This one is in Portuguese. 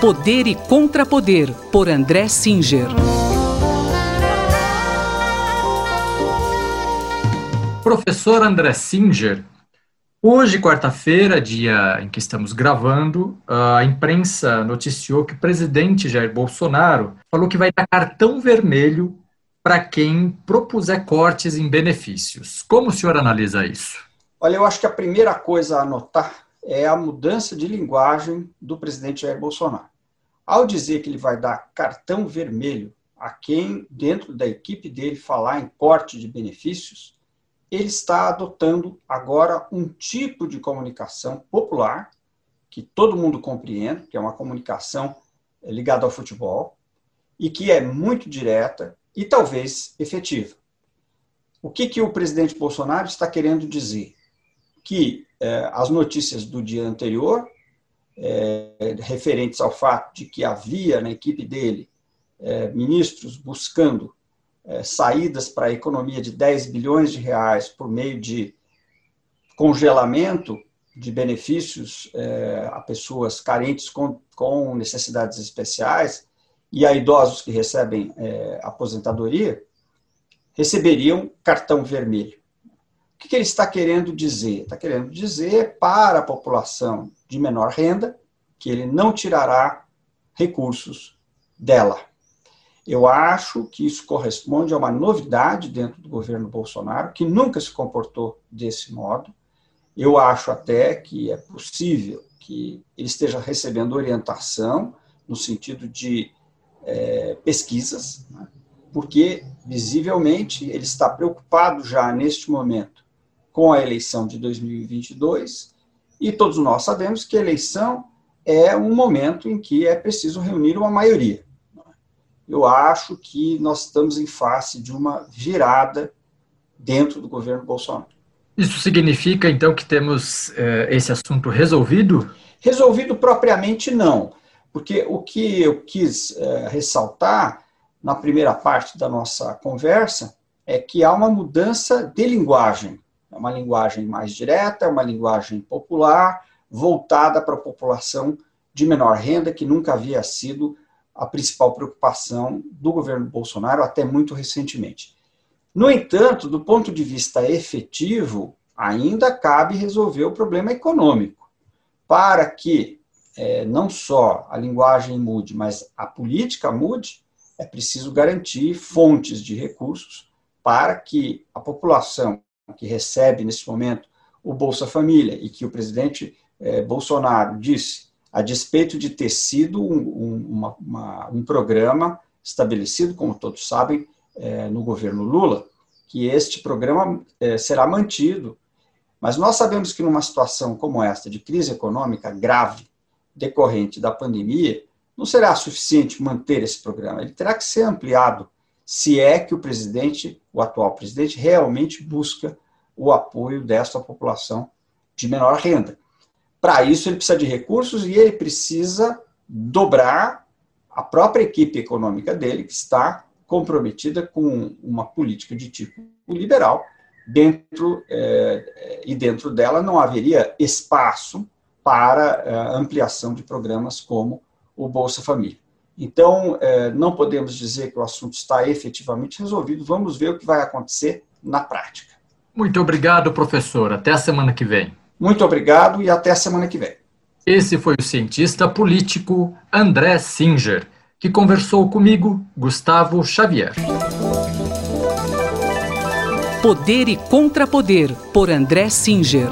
Poder e Contrapoder, por André Singer. Professor André Singer, hoje, quarta-feira, dia em que estamos gravando, a imprensa noticiou que o presidente Jair Bolsonaro falou que vai dar cartão vermelho para quem propuser cortes em benefícios. Como o senhor analisa isso? Olha, eu acho que a primeira coisa a anotar é a mudança de linguagem do presidente Jair Bolsonaro. Ao dizer que ele vai dar cartão vermelho a quem, dentro da equipe dele, falar em corte de benefícios, ele está adotando agora um tipo de comunicação popular, que todo mundo compreende, que é uma comunicação eh, ligada ao futebol, e que é muito direta e talvez efetiva. O que, que o presidente Bolsonaro está querendo dizer? Que eh, as notícias do dia anterior, eh, referentes ao fato de que havia na equipe dele eh, ministros buscando saídas para a economia de 10 bilhões de reais por meio de congelamento de benefícios a pessoas carentes com, com necessidades especiais e a idosos que recebem aposentadoria, receberiam cartão vermelho que, que ele está querendo dizer? Está querendo dizer para a população de menor renda que ele não tirará recursos dela. Eu acho que isso corresponde a uma novidade dentro do governo Bolsonaro, que nunca se comportou desse modo. Eu acho até que é possível que ele esteja recebendo orientação no sentido de é, pesquisas, né? porque visivelmente ele está preocupado já neste momento com a eleição de 2022, e todos nós sabemos que a eleição é um momento em que é preciso reunir uma maioria. Eu acho que nós estamos em face de uma virada dentro do governo Bolsonaro. Isso significa, então, que temos eh, esse assunto resolvido? Resolvido propriamente não, porque o que eu quis eh, ressaltar na primeira parte da nossa conversa é que há uma mudança de linguagem uma linguagem mais direta, uma linguagem popular, voltada para a população de menor renda, que nunca havia sido a principal preocupação do governo Bolsonaro até muito recentemente. No entanto, do ponto de vista efetivo, ainda cabe resolver o problema econômico. Para que é, não só a linguagem mude, mas a política mude, é preciso garantir fontes de recursos para que a população que recebe nesse momento o Bolsa Família e que o presidente eh, Bolsonaro disse, a despeito de ter sido um, um, uma, uma, um programa estabelecido, como todos sabem, eh, no governo Lula, que este programa eh, será mantido. Mas nós sabemos que numa situação como esta, de crise econômica grave, decorrente da pandemia, não será suficiente manter esse programa. Ele terá que ser ampliado se é que o presidente, o atual presidente, realmente busca o apoio desta população de menor renda. Para isso, ele precisa de recursos e ele precisa dobrar a própria equipe econômica dele, que está comprometida com uma política de tipo liberal, dentro é, e dentro dela não haveria espaço para é, ampliação de programas como o Bolsa Família. Então, é, não podemos dizer que o assunto está efetivamente resolvido, vamos ver o que vai acontecer na prática. Muito obrigado, professor. Até a semana que vem. Muito obrigado e até a semana que vem. Esse foi o cientista político André Singer, que conversou comigo, Gustavo Xavier. Poder e Contrapoder, por André Singer.